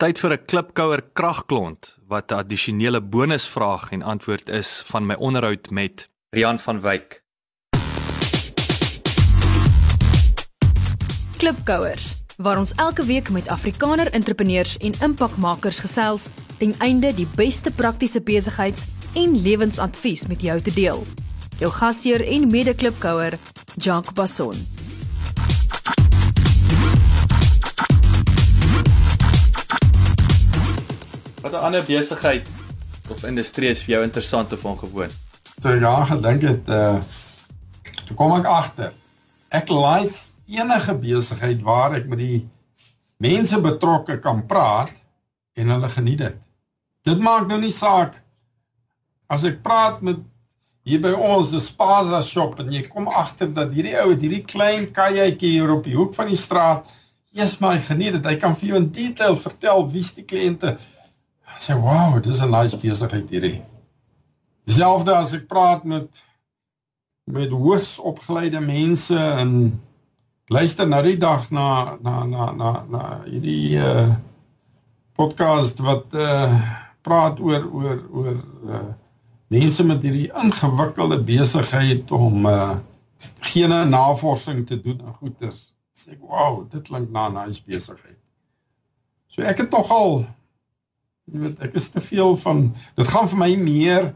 Tyd vir 'n klipkouer kragklont wat 'n addisionele bonusvraag en antwoord is van my onderhoud met Rian van Wyk. Klipkouers waar ons elke week met Afrikaner entrepreneurs en impakmakers gesels ten einde die beste praktiese besigheids- en lewensadvies met jou te deel. Jou gasheer en mede-klipkouer, Jacques Basson. Wat 'n ander besigheid of industrie is vir jou interessant of ongewoon? Toe ja, gedink het uh toe kom ek agter. Ek like enige besigheid waar ek met die mense betrokke kan praat en hulle geniet dit. Dit maak nou nie saak as ek praat met hier by ons die Spaza shop en jy kom agter dat hierdie ou het hierdie klein kajuitjie hier op die hoek van die straat, eers maar geniet dit. Hy kan vir jou in detail vertel wie's die kliënte sê wow, dis 'n nice besigheid hierdie. Dieselfde as ek praat met met hoogs opgeleide mense en luister na die dag na na na na na hierdie uh podcast wat uh praat oor oor oor uh mense met hierdie ingewikkelde besigheid om uh gene navorsing te doen en goeders. Sê ek wow, dit klink na 'n nice besigheid. So ek het tog al jy weet ek is te veel van dit gaan vir my meer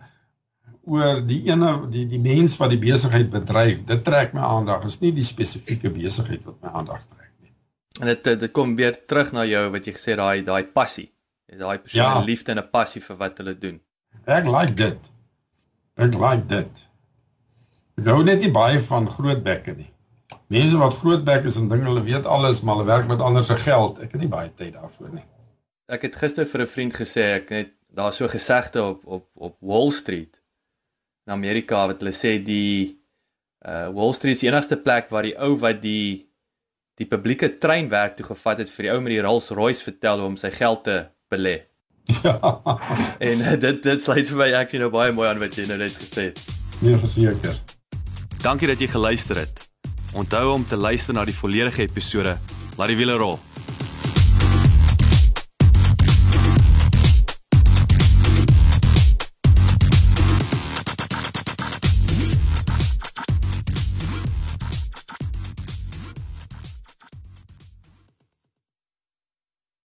oor die ene die die mens wat die besigheid bedryf. Dit trek my aandag. Is nie die spesifieke besigheid wat my aandag trek nie. En dit dit kom weer terug na jou wat jy gesê daai daai passie. Daai persoon ja. liefde en 'n passie vir wat hulle doen. Ek like dit. Ek like dit. Ek hou net nie baie van groot bekke nie. Mense wat groot bek is en ding hulle weet alles maar hulle werk met ander se geld. Ek het nie baie tyd daarvoor nie ek het gister vir 'n vriend gesê ek net daar so gesegde op op op Wall Street in Amerika wat hulle sê die uh Wall Street is die enigste plek waar die ou wat die die publieke treinwerk toe gevat het vir die ou met die Rolls-Royce vertel hoe om sy geld te belê. En uh, dit dit sluit vir my actually nou baie mooi aan wat jy nou net gesê het. Nee, verseker. Dankie dat jy geluister het. Onthou om te luister na die volledige episode. Laat die wiele rol.